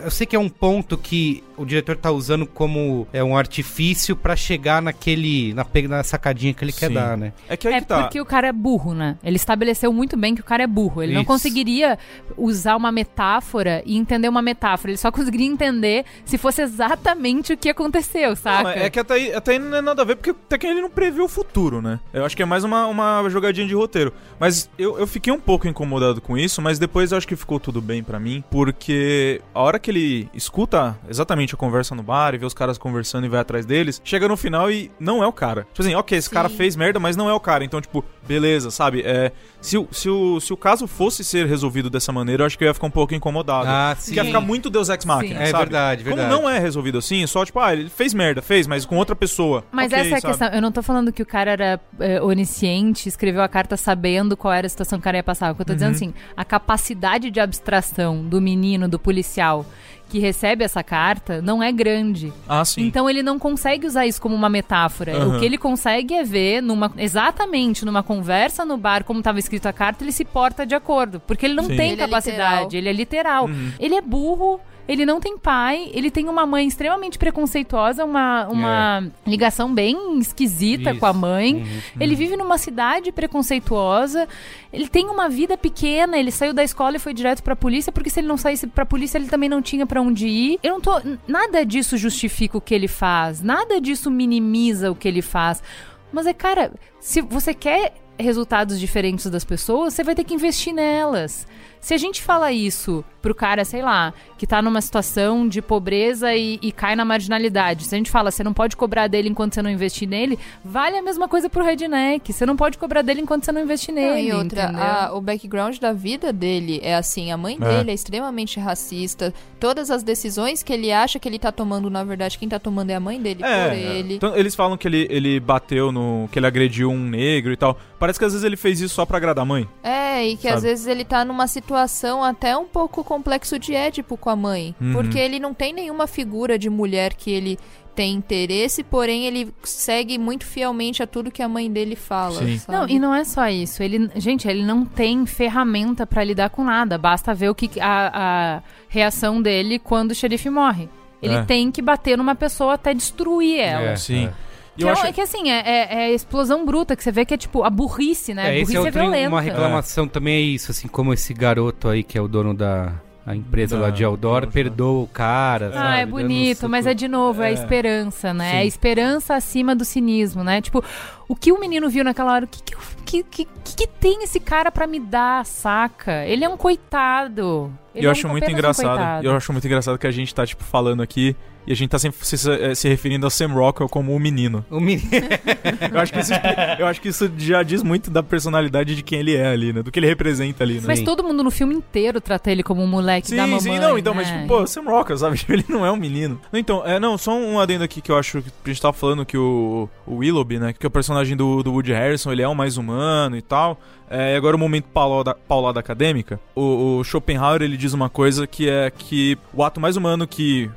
eu sei que é um ponto que o diretor tá usando como é um artifício pra chegar naquele, na, na sacadinha que ele quer Sim. dar, né. É que aí É que tá. porque o cara é burro, né? Ele estabeleceu muito bem que o cara é burro. Ele não Isso. conseguiria usar uma metáfora e entender uma metáfora. Ele só conseguiria entender se fosse exatamente o que aconteceu, Não, saca? é que até aí, até aí não é nada a ver, porque até que ele não previu o futuro, né? Eu acho que é mais uma, uma jogadinha de roteiro. Mas eu, eu fiquei um pouco incomodado com isso, mas depois eu acho que ficou tudo bem pra mim, porque a hora que ele escuta exatamente a conversa no bar e vê os caras conversando e vai atrás deles, chega no final e não é o cara. Tipo assim, ok, esse Sim. cara fez merda, mas não é o cara. Então, tipo, beleza, sabe? É, se, o- se, o, se o caso fosse ser resolvido dessa maneira, eu acho que eu ia ficar um pouco incomodado. Ah, Porque sim. ia ficar muito Deus Ex Machina, É sabe? verdade, verdade. Como não é resolvido assim, só tipo, ah, ele fez merda, fez, mas com outra pessoa. Mas Ok, essa é a sabe? questão. Eu não tô falando que o cara era é, onisciente, escreveu a carta sabendo qual era a situação que o cara ia passar. O que eu tô Uhum. dizendo assim, a capacidade de abstração do menino, do policial que recebe essa carta não é grande. Ah, sim. Então ele não consegue usar isso como uma metáfora. Aham. O que ele consegue é ver numa exatamente numa conversa no bar como estava escrito a carta, ele se porta de acordo, porque ele não Sim. tem Ele é capacidade, literal. ele é literal. Uhum. Ele é burro, ele não tem pai, ele tem uma mãe extremamente preconceituosa, uma, uma ligação bem esquisita Isso. com a mãe. Uhum. Ele vive numa cidade preconceituosa, ele tem uma vida pequena, ele saiu da escola e foi direto pra polícia, porque se ele não saísse pra polícia, ele também não tinha pra onde ir. Eu não tô. Nada disso justifica o que ele faz, nada disso minimiza o que ele faz. Mas é, cara, se você quer resultados diferentes das pessoas, você vai ter que investir nelas. Se a gente fala isso pro cara, sei lá, que tá numa situação de pobreza e, e cai na marginalidade, se a gente fala, você não pode cobrar dele enquanto você não investir nele, vale a mesma coisa pro redneck. Você não pode cobrar dele enquanto você não investir Não, nele. e outra, a- o background da vida dele é assim, a mãe É. dele é extremamente racista, todas as decisões que ele acha que ele tá tomando, na verdade, quem tá tomando é a mãe dele É, por ele. então, eles falam que ele, ele bateu no. que ele agrediu um negro e tal. Parece que às vezes ele fez isso só pra agradar a mãe. É, e que Sabe? às vezes ele tá numa situação até um pouco complexo de Édipo com a mãe. Uhum. Porque ele não tem nenhuma figura de mulher que ele tem interesse, porém ele segue muito fielmente a tudo que a mãe dele fala. Não, e não é só isso. Ele, gente, ele não tem ferramenta pra lidar com nada. Basta ver o que a, a reação dele quando o xerife morre. Ele É. tem que bater numa pessoa até destruir ela. É, Sim. é. E Que eu é, acho. é que assim, é, é- é explosão bruta, que você vê que é tipo a burrice, né? É, a esse burrice é é, outro, violenta. uma reclamação também é isso, assim, como esse garoto aí que é o dono da a empresa Da- lá de Eldor da- perdoa o cara, sabe? Ah, é dando bonito, mas é de novo, é, a É. esperança, né? Sim. É a esperança acima do cinismo, né? Tipo, o que o menino viu naquela hora, o que que, que, que, que, tem esse cara pra me dar, saca? Ele é um coitado. Ele eu é acho um- muito um engraçado. coitado. eu acho muito engraçado que a gente tá, tipo, falando aqui e a gente tá sempre se, se- se referindo a Sam Rockwell como o menino. O menino. Eu acho, que isso, eu acho que isso já diz muito da personalidade de quem ele é ali, né? Do que ele representa ali, né? Mas todo mundo no filme inteiro trata ele como um moleque da Sim, mamãe. sim, não, então, mas né? tipo, pô, Sam Rockwell, sabe? [laughs] Tipo, Ele não é um menino. Então, é, não, só um adendo aqui que eu acho que a gente tava falando que o, o Willoughby, né, que é o personagem do, do Woody Harrison, ele é o mais humano e tal. É, e agora o momento paulada, paulada acadêmica. O, o Schopenhauer, ele diz uma coisa que é que o ato mais humano que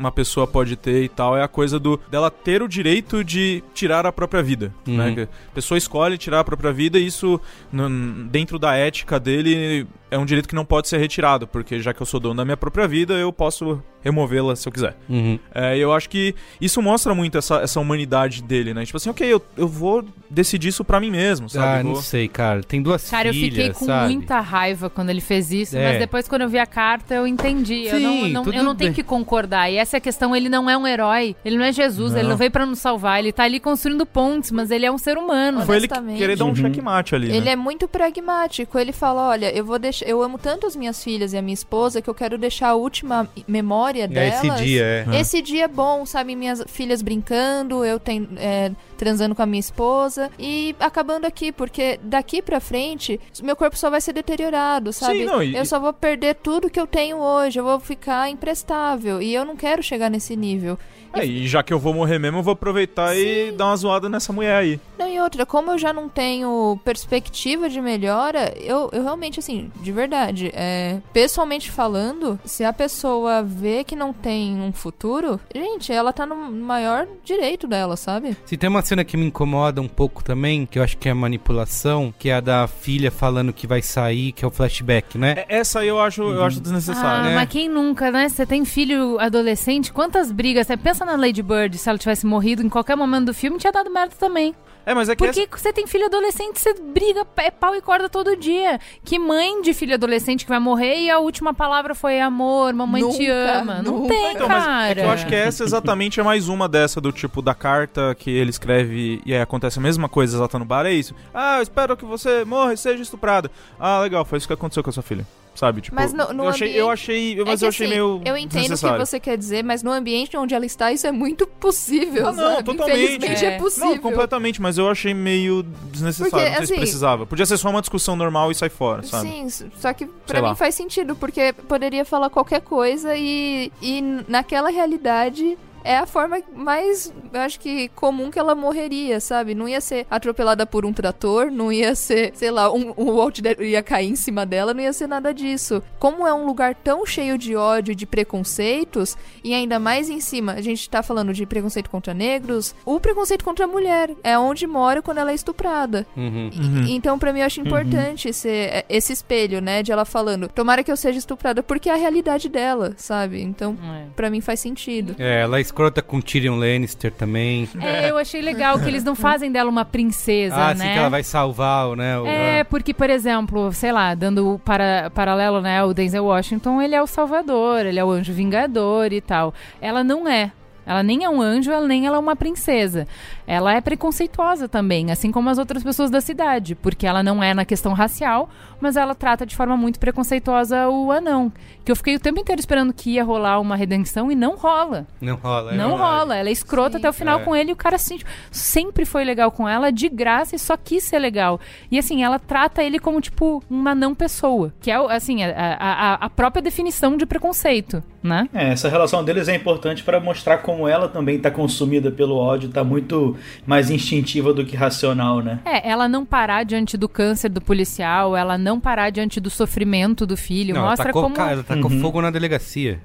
uma pessoa pode ter e tal é a coisa do dela ter o direito de tirar a própria vida, né? Uhum. Que A pessoa escolhe tirar a própria vida e isso no- dentro da ética dele é um direito que não pode ser retirado, porque já que eu sou dono da minha própria vida, eu posso removê-la se eu quiser. Uhum. É, eu acho que isso mostra muito essa, essa humanidade dele, né? Tipo assim, ok, eu, eu vou decidir isso pra mim mesmo, sabe? Ah, Vou- não sei, cara. Tem duas Cara, eu filhas, fiquei com sabe? muita raiva quando ele fez isso, É. mas depois quando eu vi a carta eu entendi. eu Sim, não, não- tudo eu não tenho que concordar. E essa é a questão, ele não é um herói, ele não é Jesus, ele Não. não veio pra nos salvar, ele tá ali construindo pontes, mas ele é um ser humano. Foi ele querer dar um Uhum. checkmate ali, Ele né? é muito pragmático. Ele fala: olha, eu vou deixar. Eu amo tanto as minhas filhas e a minha esposa que eu quero deixar a última memória É delas. esse dia, é. Esse dia é bom, sabe? Minhas filhas brincando, eu ten- é, transando com a minha esposa e acabando aqui, porque daqui pra frente meu corpo só vai ser deteriorado, sabe? não, e- Eu só vou perder tudo que eu tenho hoje, eu vou ficar imprestável e eu não quero chegar nesse nível. É, e já que eu vou morrer mesmo, eu vou aproveitar e dar uma zoada nessa mulher aí. Não, e outra, como eu já não tenho perspectiva de melhora, eu, eu realmente, assim, de verdade, é, pessoalmente falando, se a pessoa vê que não tem um futuro, gente, ela tá no maior direito dela, sabe? Se tem uma cena que me incomoda um pouco também, que eu acho que é manipulação, que é a da filha falando que vai sair, que é o flashback, né? É, Essa aí eu acho, eu acho desnecessária. Ah, né? mas quem nunca, né? Você tem filho adolescente, quantas brigas? Você pensa na Lady Bird, se ela tivesse morrido em qualquer momento do filme, tinha dado merda também. É, mas é que Porque você tem filho adolescente, você briga é pau e corda todo dia. Que mãe de filho adolescente que vai morrer e a última palavra foi amor, mamãe te Nunca, ama. Não nunca. tem, Então, mas cara. é que eu acho que essa exatamente é mais uma dessa, do tipo da carta que ele escreve e aí acontece a mesma coisa, ela tá no bar, é isso. Ah, eu espero que você morra e seja estuprada. Ah, legal, foi isso que aconteceu com a sua filha. Sabe? Tipo, Mas no- no eu, achei, eu ambiente- achei. É Mas que, eu achei assim, meio. Eu entendo o que você quer dizer, mas no ambiente onde ela está, isso é muito possível, Ah, não, sabe? totalmente. Infelizmente é, É. possível. Não, completamente, mas eu achei meio desnecessário. Porque, não sei se assim, precisava. Podia ser só uma discussão normal e sair fora, sabe? Sim, só que Sei pra mim lá. faz sentido, porque poderia falar qualquer coisa e, e naquela realidade é a forma mais, eu acho que comum que ela morreria, sabe? Não ia ser atropelada por um trator, não ia ser, sei lá, um, um Walt ia cair em cima dela, não ia ser nada disso. Como é um lugar tão cheio de ódio e de preconceitos, e ainda mais em cima, a gente tá falando de preconceito contra negros, o preconceito contra a mulher é onde mora quando ela é estuprada. Uhum. E- Então, pra mim, eu acho importante ser esse espelho, né? De ela falando, tomara que eu seja estuprada, porque é a realidade dela, sabe? Então, É. pra mim faz sentido. É, ela é escrota com Tyrion Lannister também. É, eu achei legal que eles não fazem dela uma princesa, ah, né? assim que ela vai salvar, né? o- É, porque, por exemplo, sei lá, dando o para, paralelo, né? O Denzel Washington, ele é o salvador, ele é o anjo vingador e tal. Ela não é. Ela nem é um anjo, nem ela é uma princesa. Ela é preconceituosa também, assim como as outras pessoas da cidade, porque ela não é na questão racial, mas ela trata de forma muito preconceituosa o anão. Que eu fiquei o tempo inteiro esperando que ia rolar uma redenção e não rola. Não rola. é Não verdade. rola, ela é escrota até o final É. com ele e o cara assim, sempre foi legal com ela, de graça e só quis ser legal. E assim, ela trata ele como, tipo, uma não pessoa, que é, assim, a, a, a própria definição de preconceito, né? É, essa relação deles é importante pra mostrar como ela também tá consumida pelo ódio, tá muito mais instintiva do que racional, né? É, ela não parar diante do câncer do policial, ela não parar diante do sofrimento do filho, Não, ela mostra tacou, como... ela tacou Uhum. fogo na delegacia.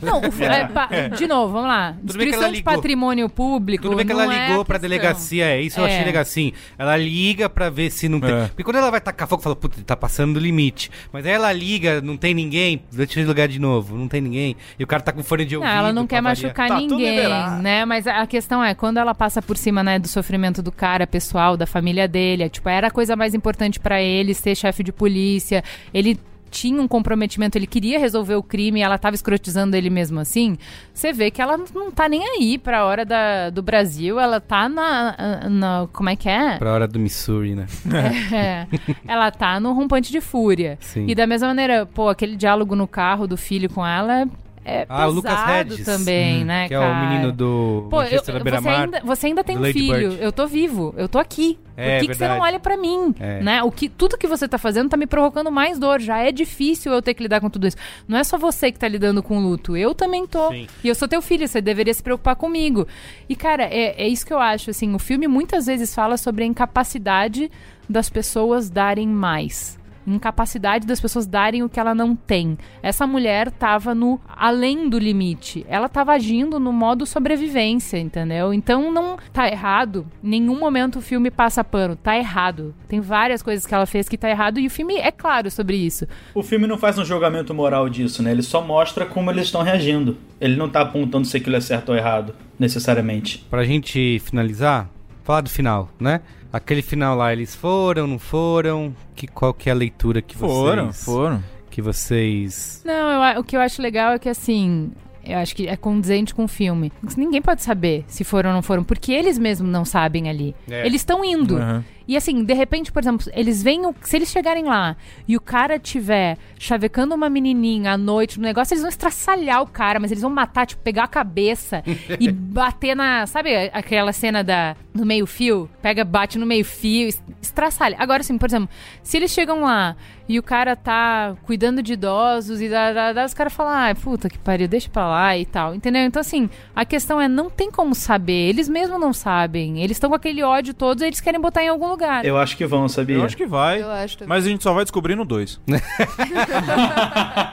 Não, o fi- [laughs] é, pa- de novo, vamos lá. Tudo ela de patrimônio público. Tudo bem que ela não é ligou a pra delegacia, é isso eu achei É. legal assim. Ela liga pra ver se não tem. É. Porque quando ela vai tacar fogo, fala, puta, tá passando do limite. Mas aí ela liga, não tem ninguém, deixa eu ligar de novo, não tem ninguém. E o cara tá com fone de Não, ouvido. ela não quer machucar Tá ninguém, né? Mas a a questão é, quando ela passa por cima, né, do sofrimento do cara pessoal, da família dele, é, tipo, era a coisa mais importante pra ele ser chefe de polícia. Ele tinha um comprometimento, ele queria resolver o crime, e ela tava escrotizando ele mesmo assim. Você vê que ela não tá nem aí pra hora da, do Brasil, ela tá na, na como é que é? Pra hora do Missouri, né? [laughs] É, ela tá no rompante de fúria. Sim. E da mesma maneira, pô, aquele diálogo no carro do filho com ela é Ah, o Lucas pesado Hedges. também, Hum, né, Que é cara? o menino do Pô, eu, você, ainda, você ainda tem um filho, Bird. eu tô vivo, eu tô aqui. É, Por que, que você não olha pra mim? É. Né? O que, tudo que você tá fazendo tá me provocando mais dor. Já é difícil eu ter que lidar com tudo isso. Não é só você que tá lidando com o luto. Eu também tô. Sim. E eu sou teu filho, você deveria se preocupar comigo. E, cara, é, é isso que eu acho. Assim, o filme muitas vezes fala sobre a incapacidade das pessoas darem mais. Incapacidade das pessoas darem o que ela não tem. Essa mulher tava no além do limite. Ela tava agindo no modo sobrevivência, entendeu? Então não tá errado. Em nenhum momento o filme passa pano. Tá errado. Tem várias coisas que ela fez que tá errado e o filme é claro sobre isso. O filme não faz um julgamento moral disso, né? Ele só mostra como eles estão reagindo. Ele não tá apontando se aquilo é certo ou errado, necessariamente. Pra gente finalizar, falar do final, né? Aquele final lá, eles foram, não foram? Que, qual que é a leitura que Foram, vocês... foram. Que vocês... Não, eu o que eu acho legal é que assim. Eu acho que é condizente com o filme. Ninguém pode saber se foram ou não foram, porque eles mesmos não sabem ali. É. Eles estão indo. Uhum. E assim, de repente, por exemplo, eles vêm. Se eles chegarem lá e o cara tiver chavecando uma menininha à noite no negócio, eles vão estraçalhar o cara, mas eles vão matar, tipo, pegar a cabeça e [laughs] bater na. Sabe aquela cena da, do meio-fio? Pega, bate no meio-fio, es- estraçalha. Agora, assim, por exemplo, se eles chegam lá e o cara tá cuidando de idosos e dá, dá, dá, os caras falam, ai, puta que pariu, deixa pra lá e tal. Entendeu? Então, assim, a questão é, não tem como saber. Eles mesmos não sabem. Eles estão com aquele ódio todo e eles querem botar em algum lugar. Eu acho que vão, sabia? Eu acho que vai. Eu acho. Mas a gente só vai descobrir no 2.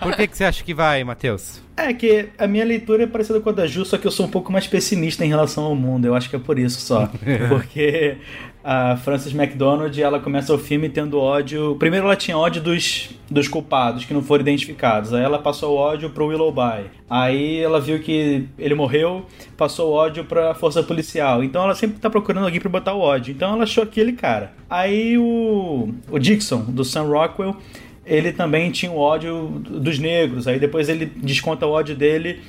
Por que, que você acha que vai, Matheus? É que a minha leitura é parecida com a da Ju, só que eu sou um pouco mais pessimista em relação ao mundo. Eu acho que é por isso só. [laughs] Porque a Frances McDonald, ela começa o filme tendo ódio. Primeiro ela tinha ódio dos, dos culpados que não foram identificados. Aí ela passou o ódio pro Willoughby. Aí ela viu que ele morreu, passou o ódio pra força policial. Então ela sempre tá procurando alguém pra botar o ódio. Então ela achou aquele cara. Aí o, o Dixon, do Sam Rockwell, ele também tinha o ódio dos negros. Aí depois ele desconta o ódio dele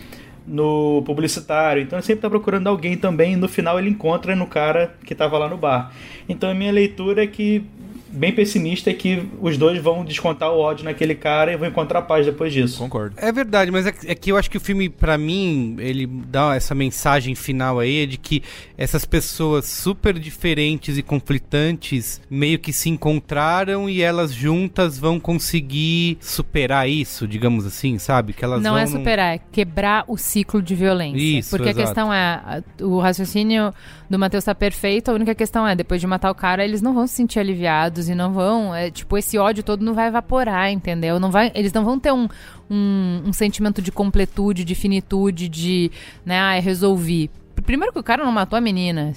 no publicitário. Então ele sempre tá procurando alguém também. E no final ele encontra no cara que tava lá no bar. Então a minha leitura é que bem pessimista é que os dois vão descontar o ódio naquele cara e vão encontrar paz depois disso. Concordo. É verdade, mas é que, é que eu acho que o filme, pra mim, ele dá essa mensagem final aí é de que essas pessoas super diferentes e conflitantes meio que se encontraram e elas juntas vão conseguir superar isso, digamos assim, sabe? Que elas não vão é num- superar, é quebrar o ciclo de violência. Isso, Porque exato. a questão é, o raciocínio do Matheus tá perfeito, a única questão é, depois de matar o cara, eles não vão se sentir aliviados e não vão, é, tipo, esse ódio todo não vai evaporar, entendeu? Não vai, eles não vão ter um, um, um sentimento de completude, de finitude, de, né, ah, resolvi. Primeiro que o cara não matou a menina.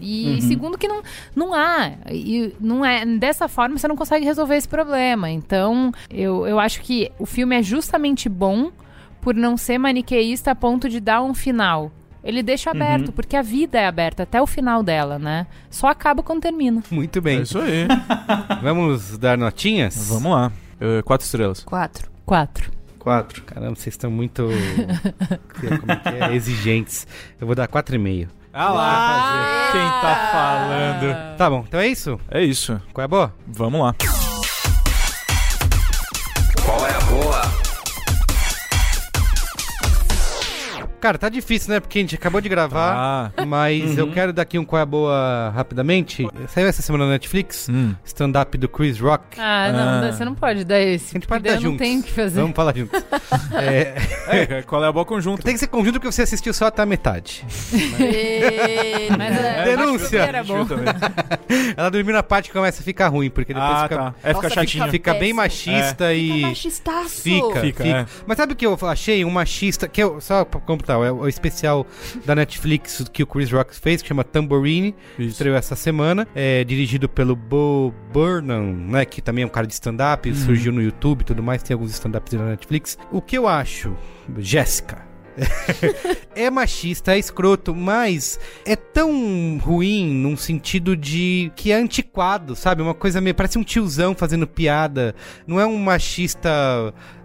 E, Uhum. segundo que não, não há. E não é, dessa forma você não consegue resolver esse problema. Então, eu, eu acho que o filme é justamente bom por não ser maniqueísta a ponto de dar um final. Ele deixa Uhum. aberto, porque a vida é aberta até o final dela, né? Só acaba quando termina. Muito bem. É isso aí. [laughs] Vamos dar notinhas? Vamos lá. Eh, quatro estrelas. Quatro. Quatro. Quatro. Caramba, vocês estão muito [laughs] como é que é? exigentes. Eu vou dar 4,5. Ah lá, quem tá falando? Tá bom, então é isso? É isso. Qual é a boa? Vamos lá. Cara, tá difícil, né? Porque a gente acabou de gravar, mas eu Uhum. quero dar aqui um qual é a boa rapidamente. Saiu essa semana na Netflix, Hum. stand-up do Chris Rock. Ah, não, Ah. você não pode dar esse. A gente pode dar eu não juntos. tenho o que fazer. Vamos falar juntos. [laughs] é... É, qual é a boa conjunto? Tem que ser conjunto porque você assistiu só até a metade. Mas é, [laughs] Denúncia! Era bom. [laughs] Ela dormiu na parte que começa a ficar ruim, porque depois Ah, fica, tá. É, fica Nossa, chatinho. Fica bem machista e. Fica machistaço. Fica, Fica, fica. é. Mas sabe o que eu achei? Um machista. Que eu, só é o especial da Netflix que o Chris Rock fez, que chama Tambourine. Isso. Estreou essa semana. É dirigido pelo Bo Burnham, né? Que também é um cara de stand-up, surgiu no YouTube e tudo mais. Tem alguns stand-ups na Netflix. O que eu acho, Jéssica. É machista, é escroto, mas é tão ruim num sentido de que é antiquado, sabe? Uma coisa meio. Parece um tiozão fazendo piada. Não é um machista.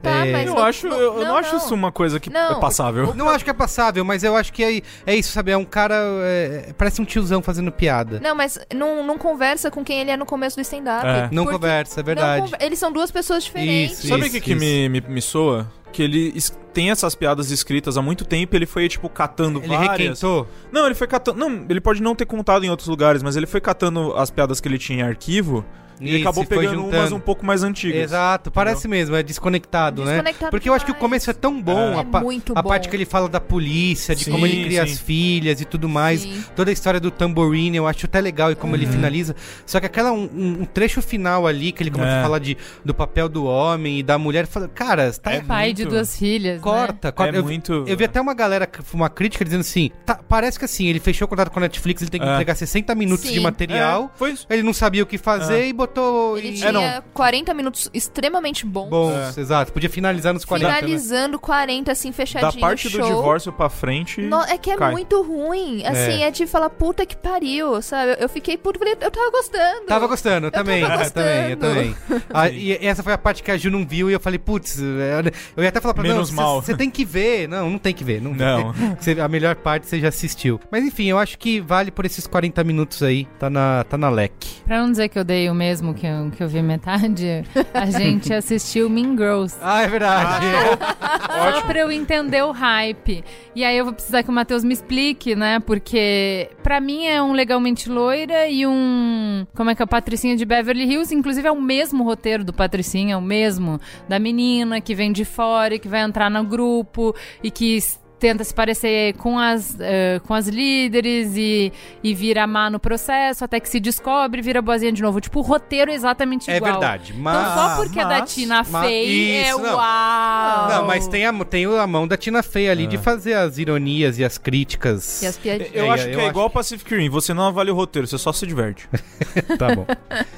Tá, é, mas Eu não- acho, não- eu, não, não, acho isso uma coisa que Não, é passável. Não acho que é passável, mas eu acho que é, é isso, sabe? É um cara. é, parece um tiozão fazendo piada. Não, mas não, não conversa com quem ele é no começo do stand-up. É. Não conversa, é verdade. conver- Eles são duas pessoas diferentes. Isso, Sabe o isso, que, que me, me, me soa? Que ele tem essas piadas escritas há muito tempo e ele foi, tipo, catando Ele várias. requentou. Não, ele foi catando. Não, ele pode não ter contado em outros lugares, mas ele foi catando as piadas que ele tinha em arquivo Isso, acabou e foi pegando juntando. umas um pouco mais antigas. Exato, parece mesmo, é desconectado, né? Desconectado Porque eu acho que o começo é tão bom, É a, pa- muito a bom. parte que ele fala da polícia, de Sim, como ele cria sim. as filhas e tudo mais, Sim. toda a história do tambourine, eu acho até legal e como ele Uhum. finaliza. Só que aquela um, um- trecho final ali que ele começa É. a falar de, do papel do homem e da mulher, fala, cara, tá É Pai de muito- duas filhas. né? Corta, corta. É eu, muito- eu vi até uma galera, uma crítica dizendo assim: tá, parece que assim, ele fechou o contrato com a Netflix, ele tem que É. entregar 60 minutos Sim. de material. É, foi isso. Ele não sabia o que fazer É. e botou. Ele tinha não. 40 minutos extremamente bons. Bons, exato. Podia finalizar nos 40. né? Finalizando 40, assim, fechadinho. Da parte do show. divórcio pra frente. No- é que é cai. muito ruim. Assim, é. de falar, puta que pariu, sabe? Eu fiquei puto, falei, eu tava gostando. Tava gostando, eu também. tava [laughs] eu também, eu também. [laughs] Ah, e essa foi a parte que a Ju não viu e eu falei, putz, é, eu ia até falar pra Menos não, mal. Você tem que ver. Não, não tem que ver. Não. Não. [laughs] Você- a melhor parte você já assistiu. Mas enfim, eu acho que vale por esses 40 minutos aí. Tá na, tá na leque. Pra não dizer que eu dei o mesmo que eu, que eu vi metade, a gente [laughs] assistiu Mean Girls. Ah, é verdade. [laughs] Só pra eu entender o hype. E aí eu vou precisar que o Matheus me explique, né? Porque pra mim é um Legalmente Loira e um... Como é que é? O Patricinha de Beverly Hills. Inclusive é o mesmo roteiro do Patricinha, é o mesmo. Da menina que vem de fora e que vai entrar no grupo e que... Tenta se parecer com as, eh, com as líderes e, e vira má no processo, até que se descobre e vira boazinha de novo. Tipo, o roteiro é exatamente É igual. verdade. Então, Mas. só porque é da mas- Tina mas- Fey é não. uau! Não, mas tem a, tem a mão da Tina Fey ali de fazer as ironias e as críticas. E as piadinhas. Eu É, acho eu que é acho- igual Pacific Rim. Você não avalia o roteiro, você só se diverte. [laughs] Tá bom.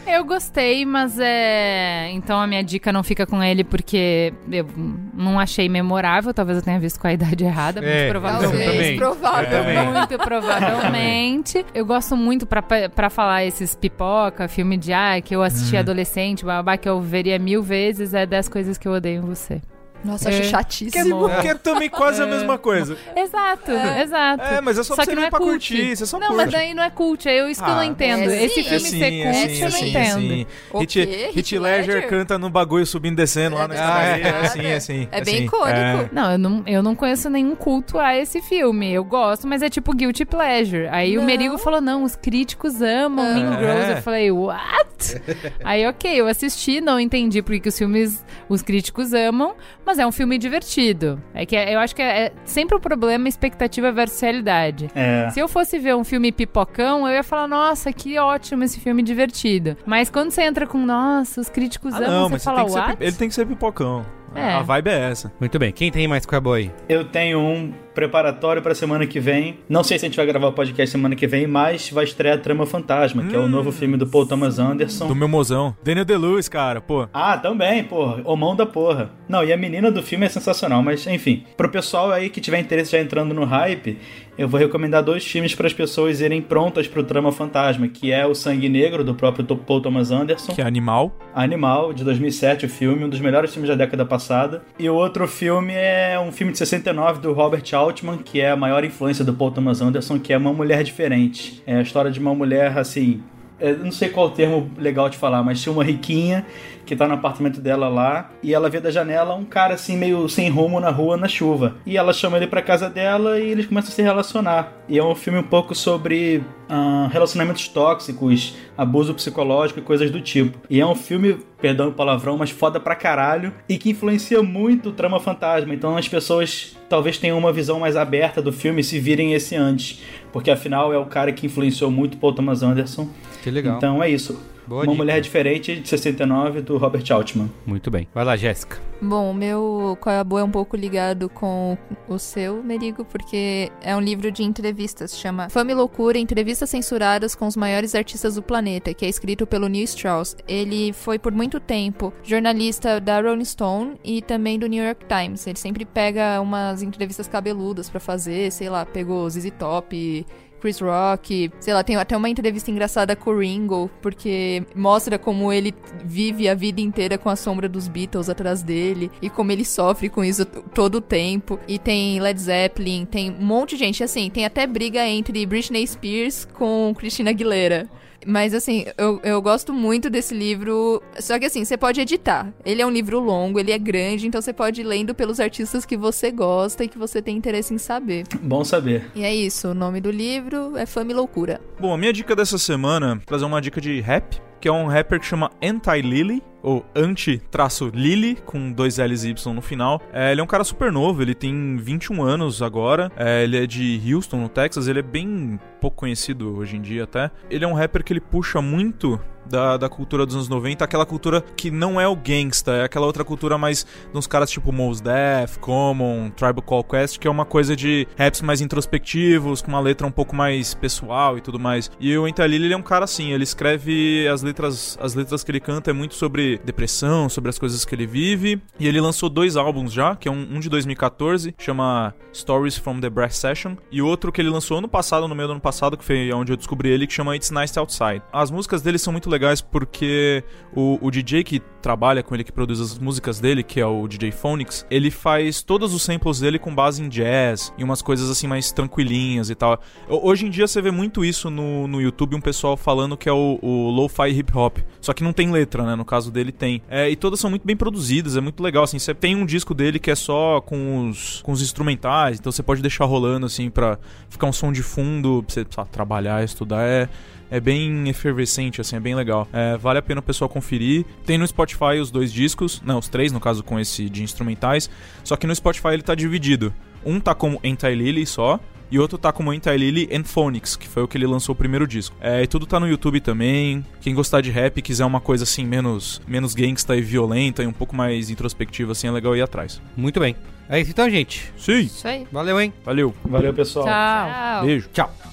Eu gostei, mas é. Então a minha dica não fica com ele porque eu não achei memorável. Talvez eu tenha visto com a idade errada, muito É, provavelmente. eu também. provável. Muito provavelmente. Eu gosto muito pra, pra falar esses pipoca, filme de ah, que eu assisti adolescente, babá, que eu veria mil vezes, é 10 coisas que eu odeio em você. Nossa, É. acho Que é, chatíssimo. que é também quase a mesma coisa. Exato, exato. É, mas é só pra você que não é pra cult. curtir, você só Não, curte. mas daí não é cult, é isso que eu não Ah, entendo. é Esse sim. filme sim, ser é cult, sim, eu é não sim, entendo. sim. O Hit? Hit Heath Ledger Ledger? canta no bagulho subindo e descendo lá na É, escadaria. É é, assim, é assim. é bem assim. icônico. Não, eu não, eu não conheço nenhum culto a esse filme. Eu gosto, mas é tipo Guilty Pleasure. Aí Não. o Merigo falou: não, os críticos amam Mean É. Girls. Eu falei, what? [laughs] Aí, ok, eu assisti, não entendi porque que os filmes os críticos amam, mas é um filme divertido. É que é- eu acho que é, é sempre o problema expectativa versus realidade. É. Se eu fosse ver um filme pipocão, eu ia falar, nossa, que ótimo esse filme divertido. Mas quando você entra com, nossa, os críticos Ah, amam, não, você mas você fala, tem que ser, what? pi- ele tem que ser pipocão. É. A vibe é essa. Muito bem. Quem tem mais Cowboy? Eu tenho um preparatório pra semana que vem. Não sei se a gente vai gravar o podcast semana que vem, mas vai estrear Trama Fantasma, que é o novo filme do Paul Thomas Anderson. Do meu mozão. Daniel DeLuise, cara, pô. Ah, também, porra. O mão da porra. Não, e a menina do filme é sensacional, mas enfim. Pro pessoal aí que tiver interesse já entrando no hype, eu vou recomendar dois filmes para as pessoas irem prontas pro Trama Fantasma, que é O Sangue Negro, do próprio Paul Thomas Anderson. Que é animal. Animal, de 2007, o filme, um dos melhores filmes da década passada. E o outro filme é um filme de 69 do Robert Altman, que é a maior influência do Paul Thomas Anderson, que é Uma Mulher Diferente. É a história de uma mulher, assim... Eu não sei qual termo legal de falar, mas tinha uma riquinha que tá no apartamento dela lá e ela vê da janela um cara assim meio sem rumo na rua na chuva. E ela chama ele pra casa dela e eles começam a se relacionar. E é um filme um pouco sobre ah, relacionamentos tóxicos, abuso psicológico e coisas do tipo. E é um filme, perdão o palavrão, mas foda pra caralho e que influencia muito o trama fantasma. Então as pessoas talvez tenham uma visão mais aberta do filme se virem esse antes, porque afinal é o cara que influenciou muito Paul Thomas Anderson. Que legal. Então é isso. Boa Uma dica. Mulher Diferente, de 69, do Robert Altman. Muito bem. Vai lá, Jéssica. Bom, o meu Qual é a Boa é um pouco ligado com o seu, Merigo, porque é um livro de entrevistas, chama Fama e Loucura, Entrevistas Censuradas com os Maiores Artistas do Planeta, que é escrito pelo Neil Strauss. Ele foi por muito tempo jornalista da Rolling Stone e também do New York Times. Ele sempre pega umas entrevistas cabeludas pra fazer, sei lá, pegou ZZ Top... Chris Rock, sei lá, tem até uma entrevista engraçada com o Ringo, porque mostra como ele vive a vida inteira com a sombra dos Beatles atrás dele e como ele sofre com isso todo o tempo. E tem Led Zeppelin, tem um monte de gente, assim, tem até briga entre Britney Spears com Christina Aguilera. Mas assim, eu, eu gosto muito desse livro. Só que assim, você pode editar. Ele é um livro longo, ele é grande, então você pode ir lendo pelos artistas que você gosta e que você tem interesse em saber. Bom saber. E é isso, o nome do livro é Fama e Loucura. Bom, a minha dica dessa semana, trazer uma dica de rap, que é um rapper que chama Anti-Lily, ou anti-lily, com dois L's e Y no final. É, ele é um cara super novo, ele tem 21 anos agora, é, ele é de Houston, no Texas, ele é bem pouco conhecido hoje em dia até. Ele é um rapper que ele puxa muito da, da cultura dos anos 90, aquela cultura que não é o gangsta, é aquela outra cultura mais uns caras tipo Mos Def, Common, Tribal Call Quest, que é uma coisa de raps mais introspectivos, com uma letra um pouco mais pessoal e tudo mais. E o Entalili ele é um cara assim, ele escreve as letras, as letras que ele canta é muito sobre depressão, sobre as coisas que ele vive, e ele lançou dois álbuns já, que é um, um de 2014, chama Stories from the Brass Session, e outro que ele lançou ano passado, no meio do ano passado, que foi onde eu descobri ele, que chama It's Nice Outside. As músicas dele são muito legais porque o, o DJ que trabalha com ele, que produz as músicas dele, que é o DJ Phonics, ele faz todos os samples dele com base em jazz e umas coisas assim mais tranquilinhas e tal. Hoje em dia você vê muito isso no, no YouTube, um pessoal falando que é o, o lo-fi hip hop. Só que não tem letra, né? No caso dele tem. É, e todas são muito bem produzidas, é muito legal, assim. Você tem um disco dele que é só com os, com os instrumentais, então você pode deixar rolando, assim, pra ficar um som de fundo, pra você sabe, trabalhar, estudar. É, é bem efervescente, assim, é bem legal. É, vale a pena o pessoal conferir. Tem no Spotify os dois discos, não, os três, no caso, com esse de instrumentais. Só que no Spotify ele tá dividido. Um tá como Anti-Lily só, e outro tá como Anti-Lily and Phonics, que foi o que ele lançou o primeiro disco. É, e tudo tá no YouTube também. Quem gostar de rap e quiser uma coisa assim menos, menos gangsta e violenta e um pouco mais introspectiva, assim, é legal ir atrás. Muito bem. É isso então, gente. Sim. Isso aí. Valeu, hein? Valeu. Valeu, pessoal. Tchau. Beijo. Tchau.